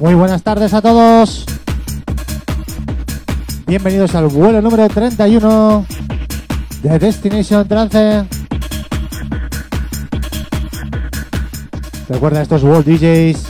Muy buenas tardes a todos. Bienvenidos al vuelo número 31 de Destination Trance. Recuerda estos World DJs.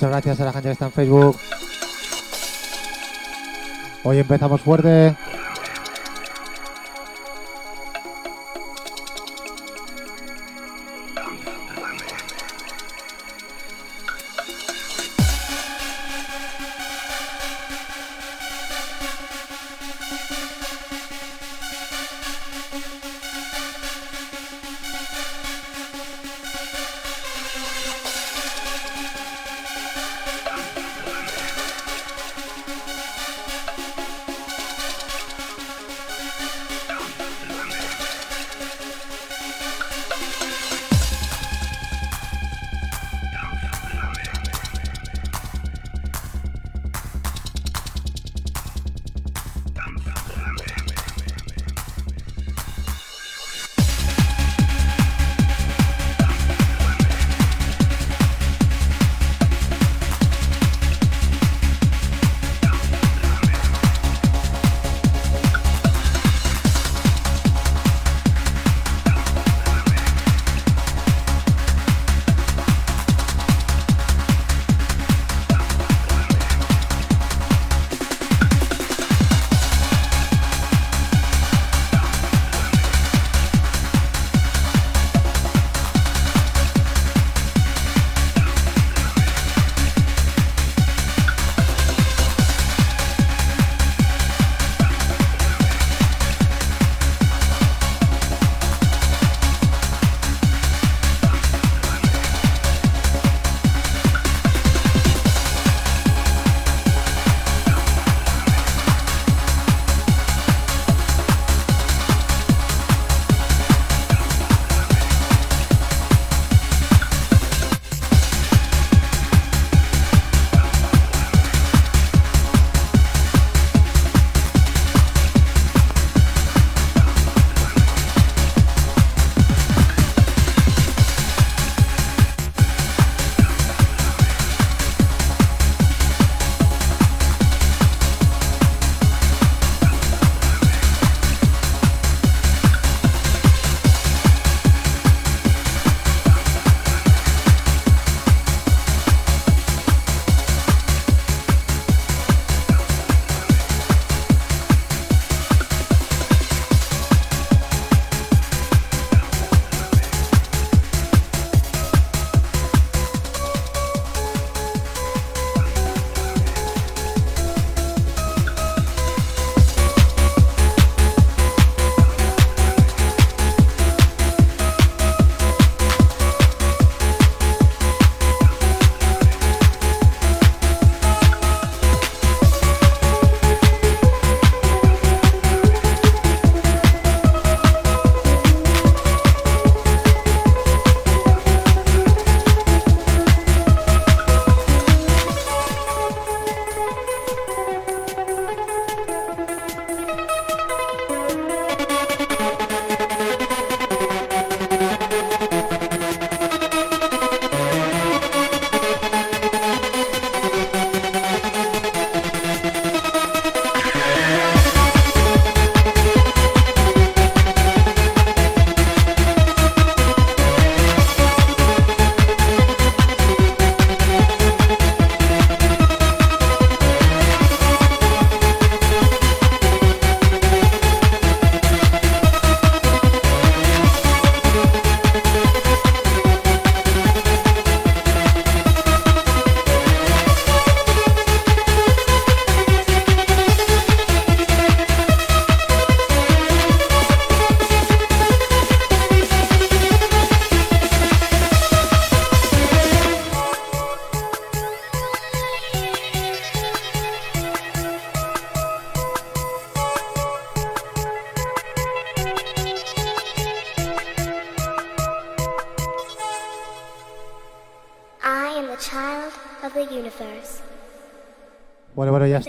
Muchas gracias a la gente que está en Facebook. Hoy empezamos fuerte.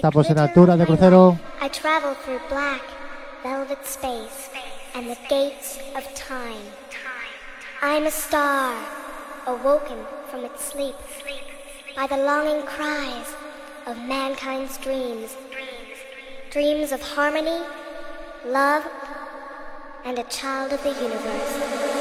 Altura de crucero. I travel through black, velvet space and the gates of time. I'm a star, awoken from its sleep by the longing cries of mankind's dreams. Dreams of harmony, love, and a child of the universe.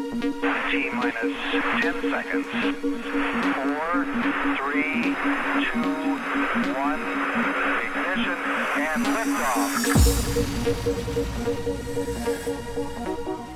T minus 10 seconds. 4, 3, 2, 1, ignition, and liftoff.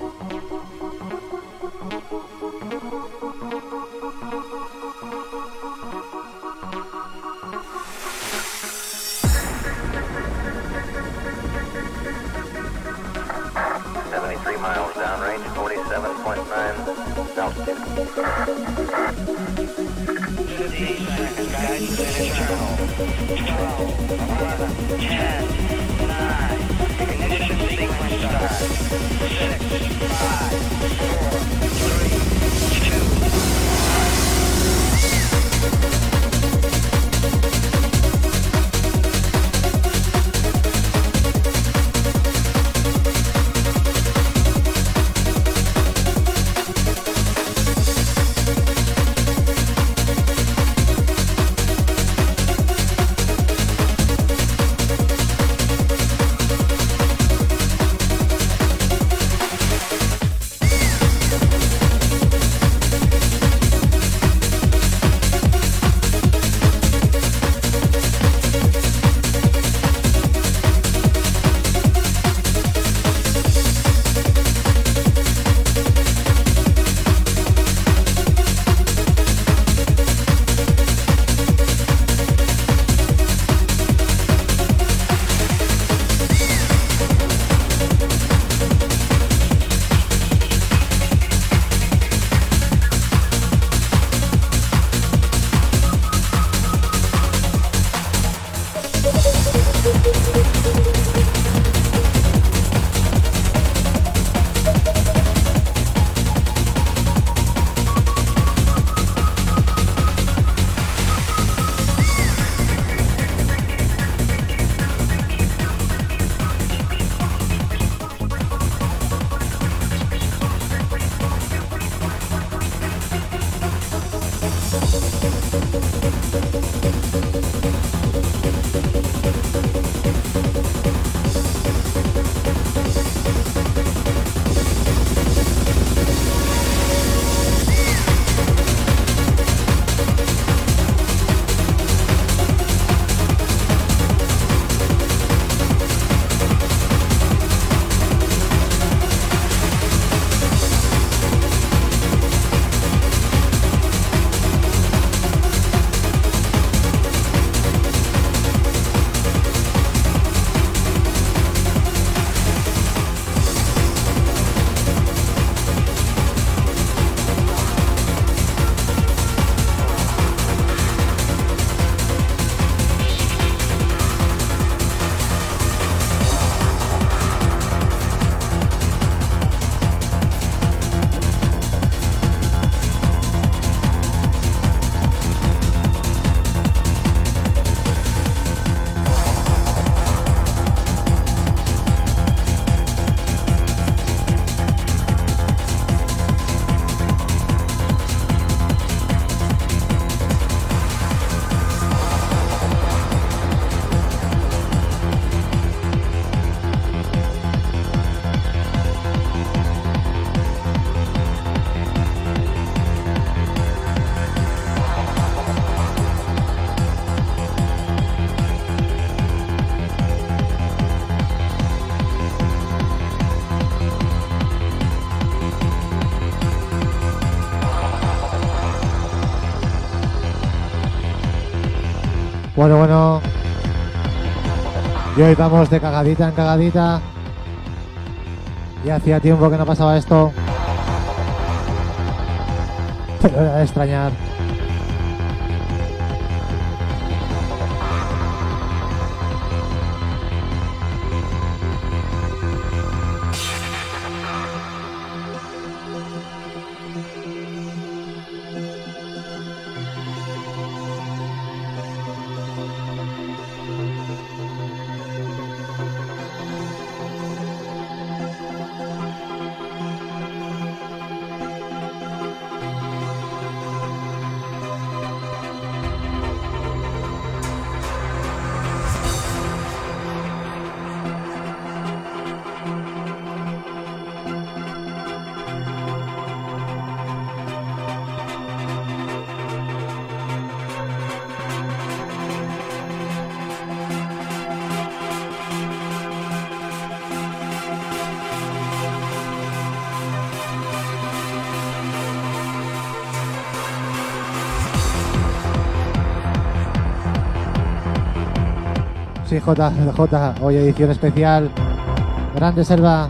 Bueno, bueno. Y hoy vamos de cagadita en cagadita. Y hacía tiempo que no pasaba esto. Pero era de extrañar. Sí, J, J, hoy edición especial. Grande Selva.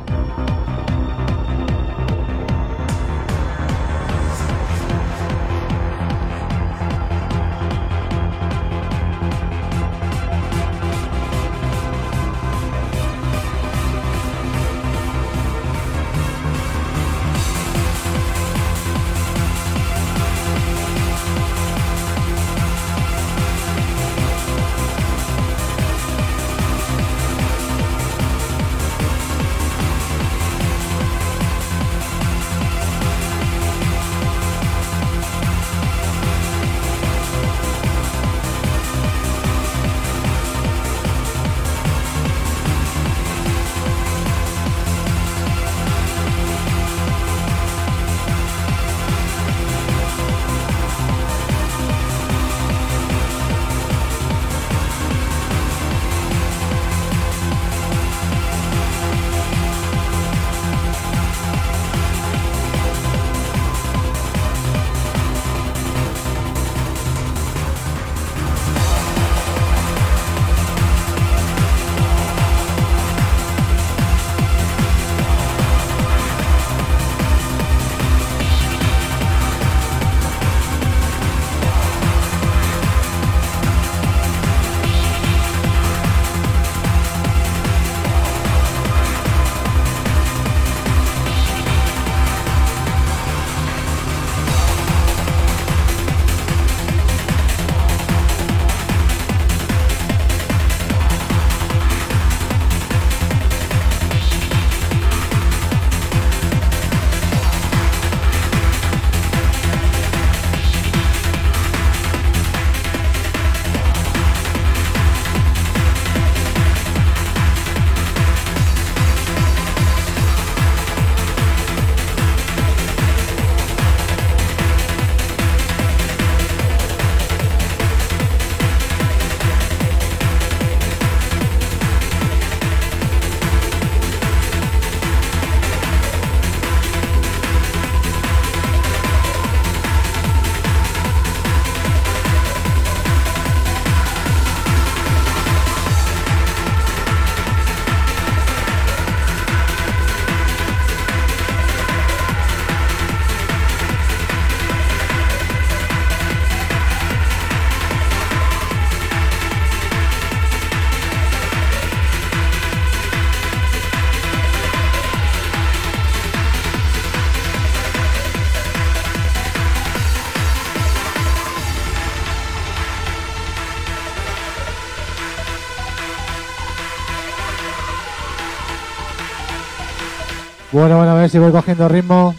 Bueno, bueno, a ver si voy cogiendo ritmo.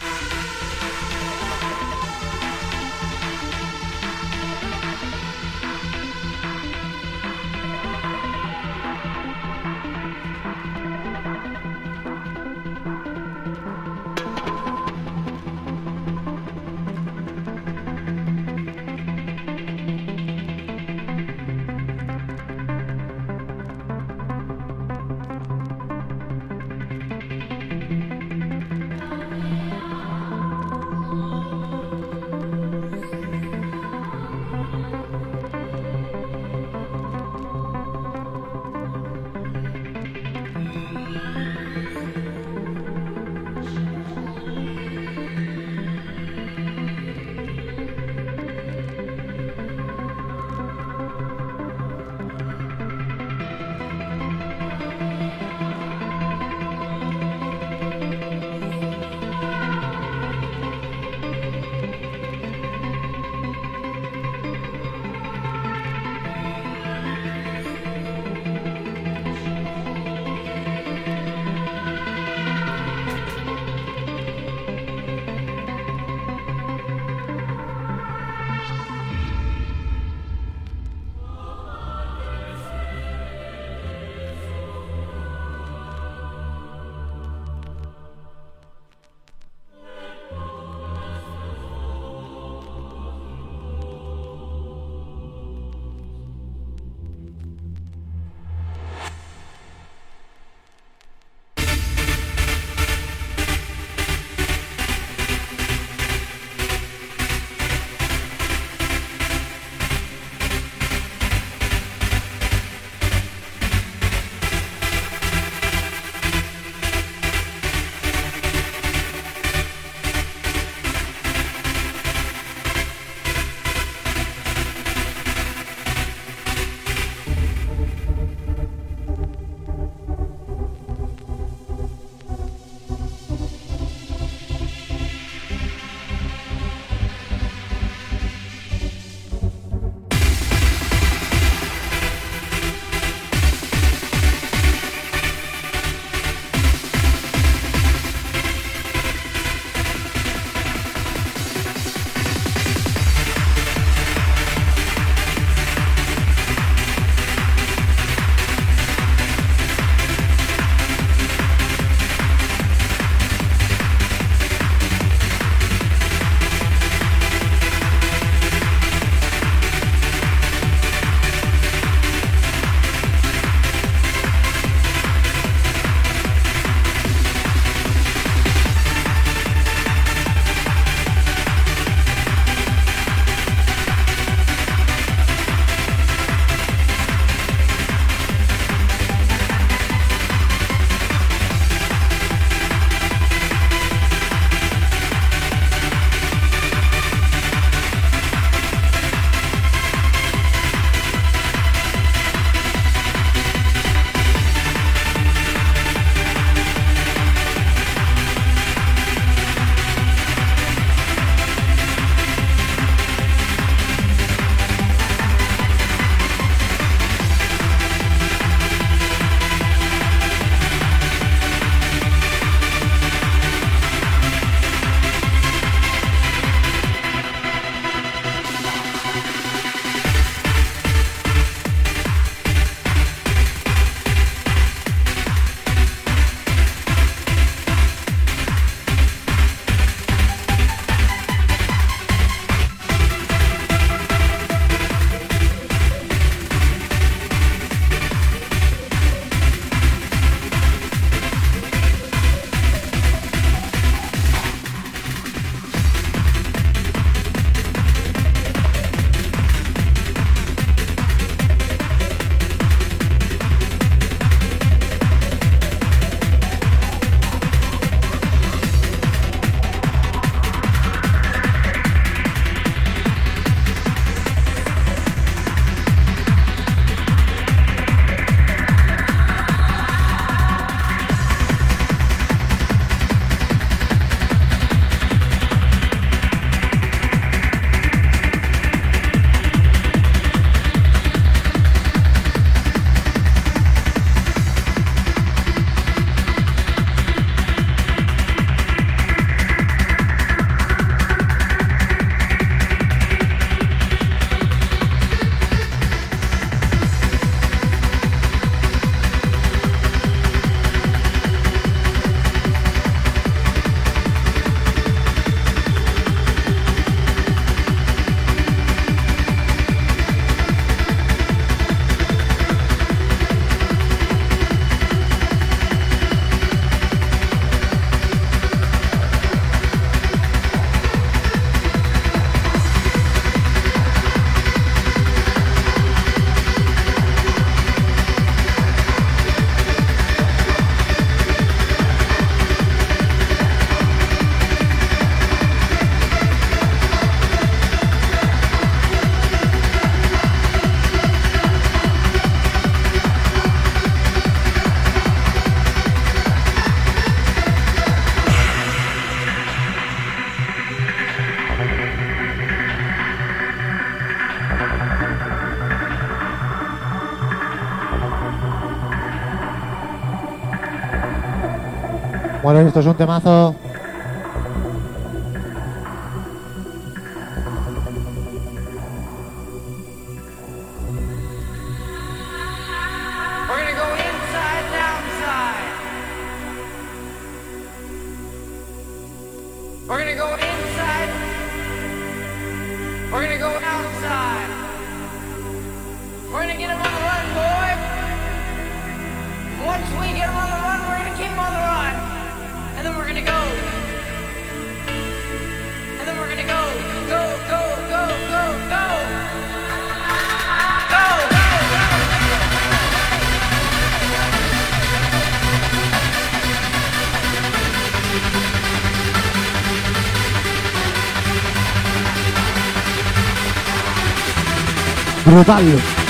esto es un temazo. brutal.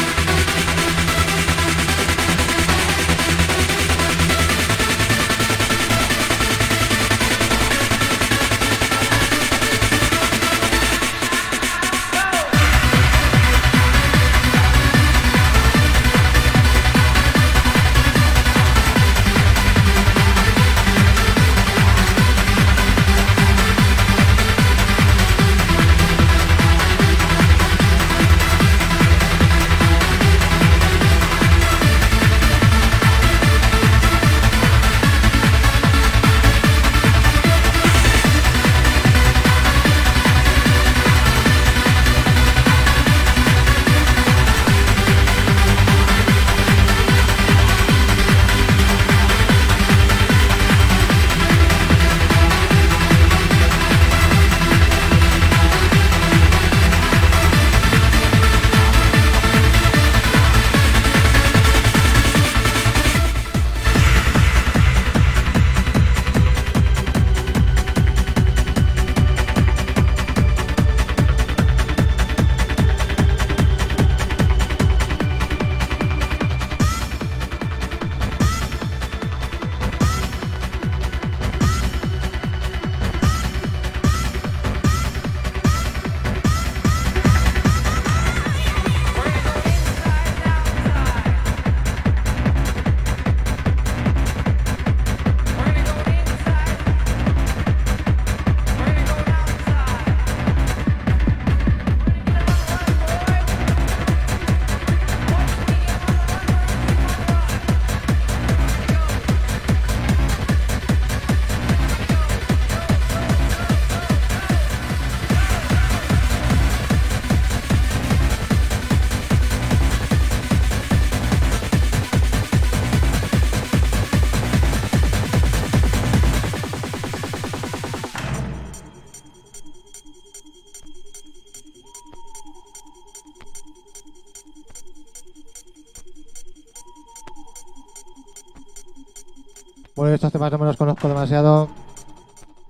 estos temas no me los conozco demasiado.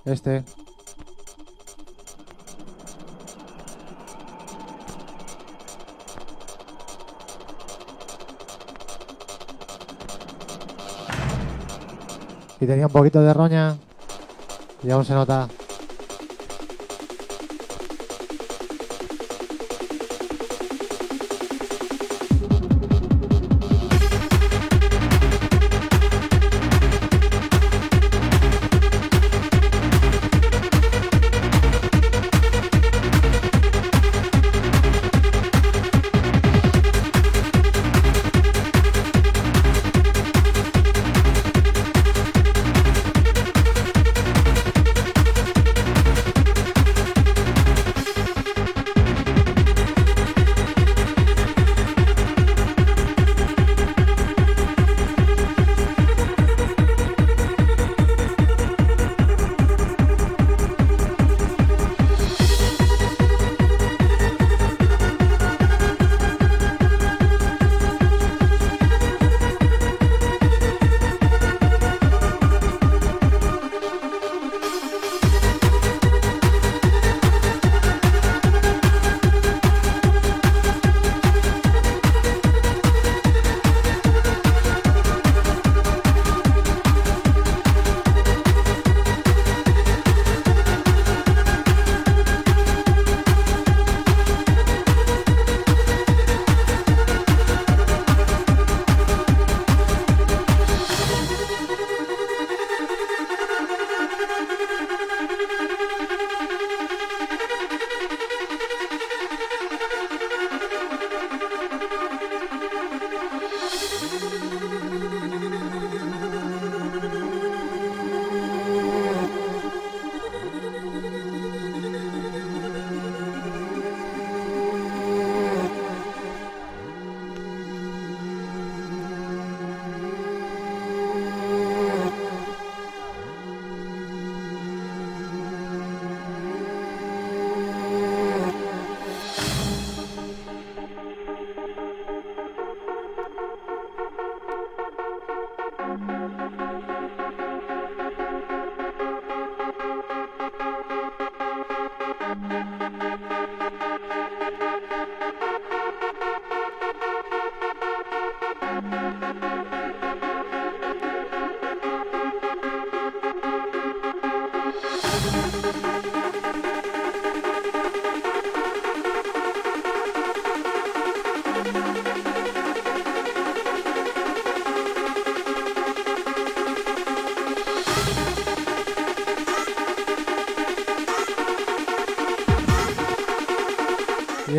Este. Y tenía un poquito de roña. Y aún se nota.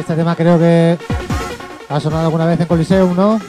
Este tema creo que ha sonado alguna vez en Coliseum, ¿no?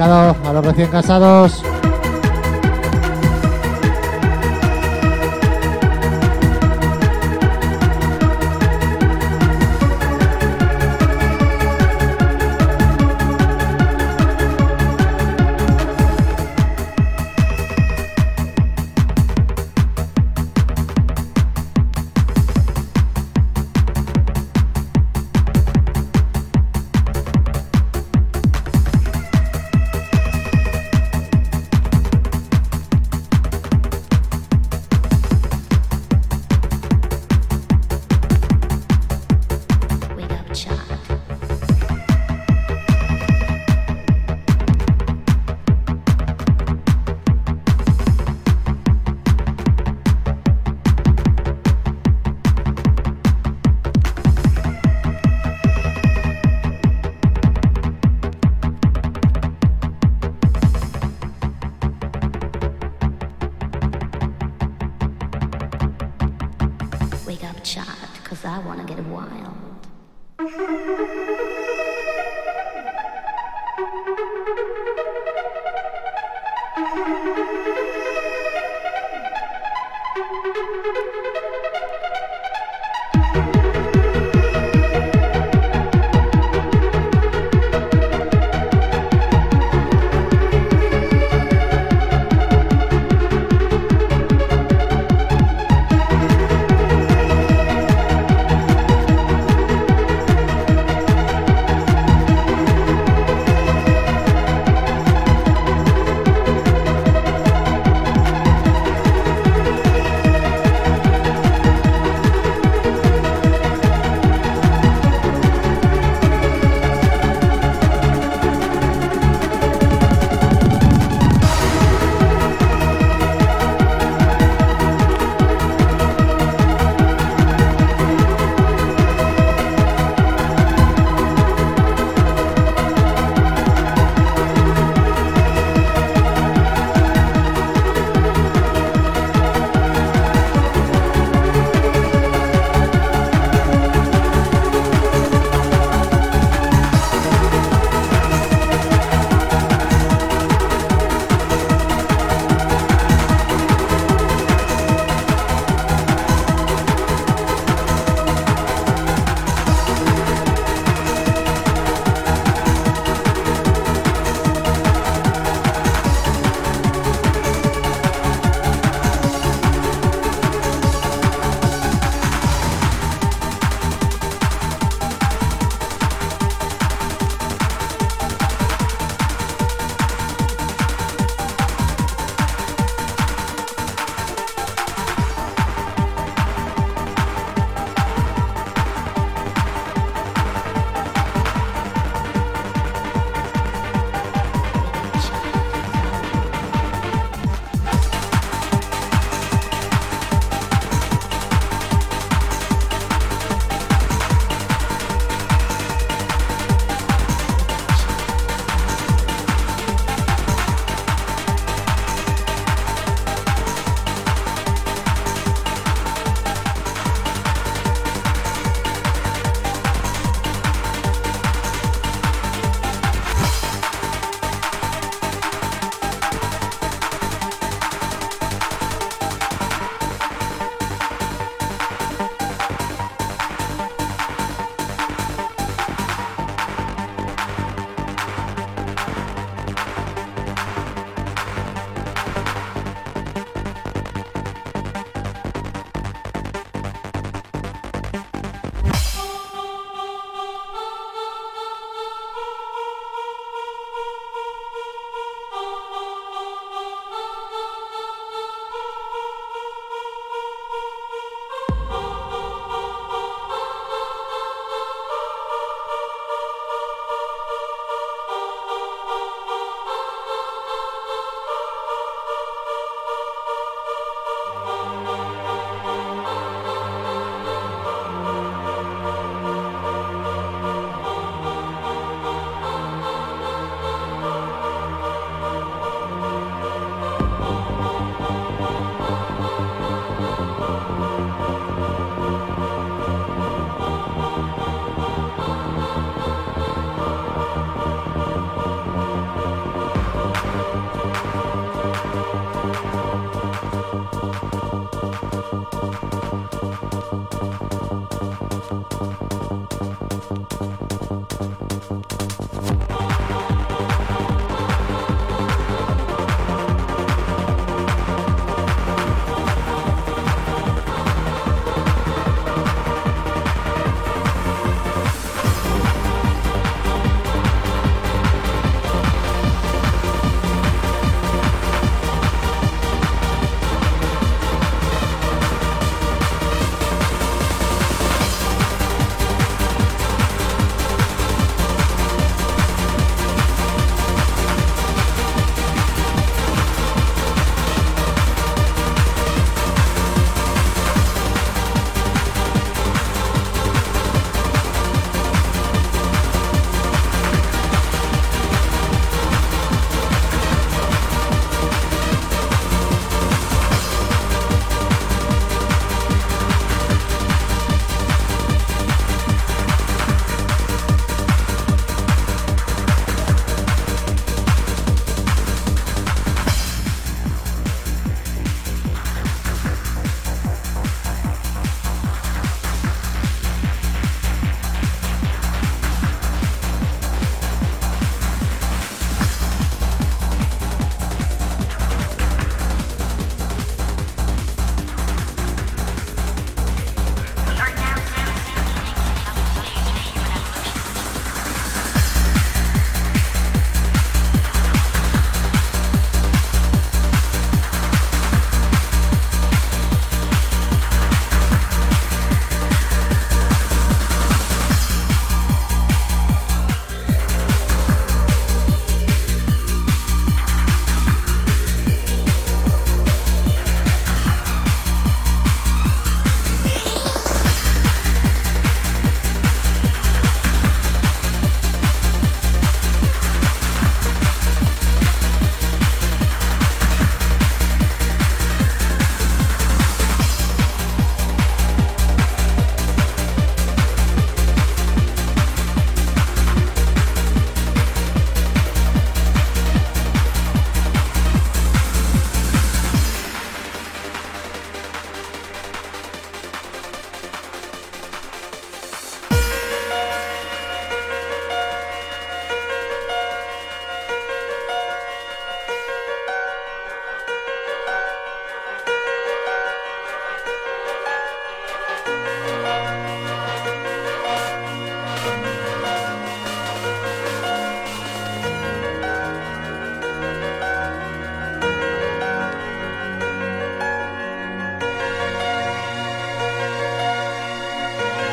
A los recién casados. フフフフ。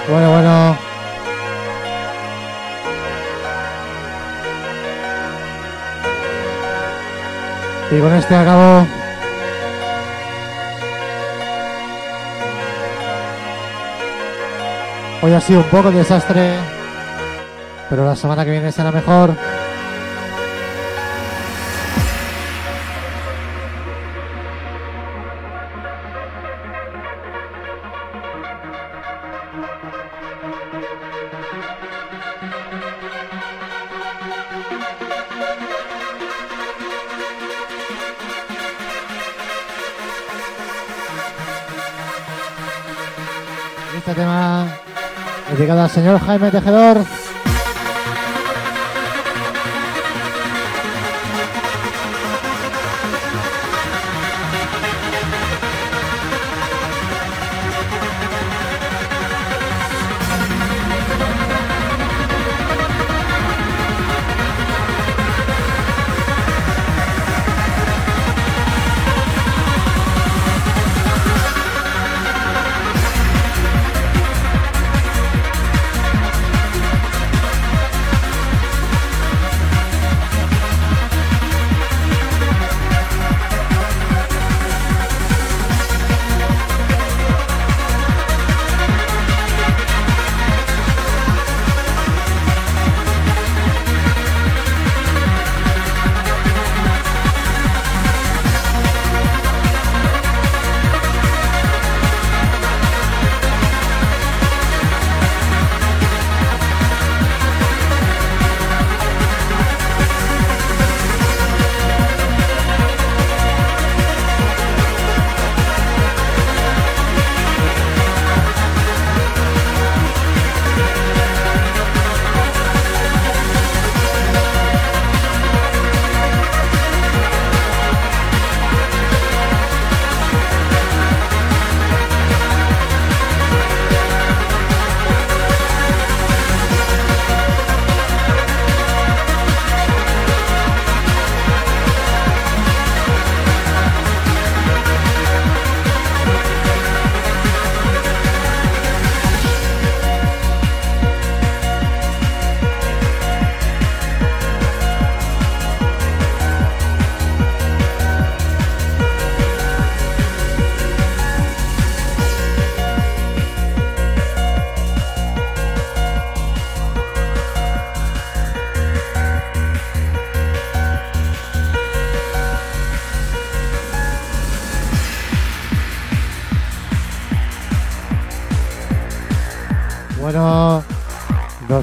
Bueno, bueno. Y con este acabo. Hoy ha sido un poco de desastre, pero la semana que viene será mejor. Señor Jaime Tejedor.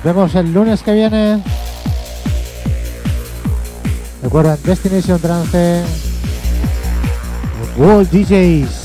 Vemos el lunes que viene. Recuerden Destination Trance, World DJs.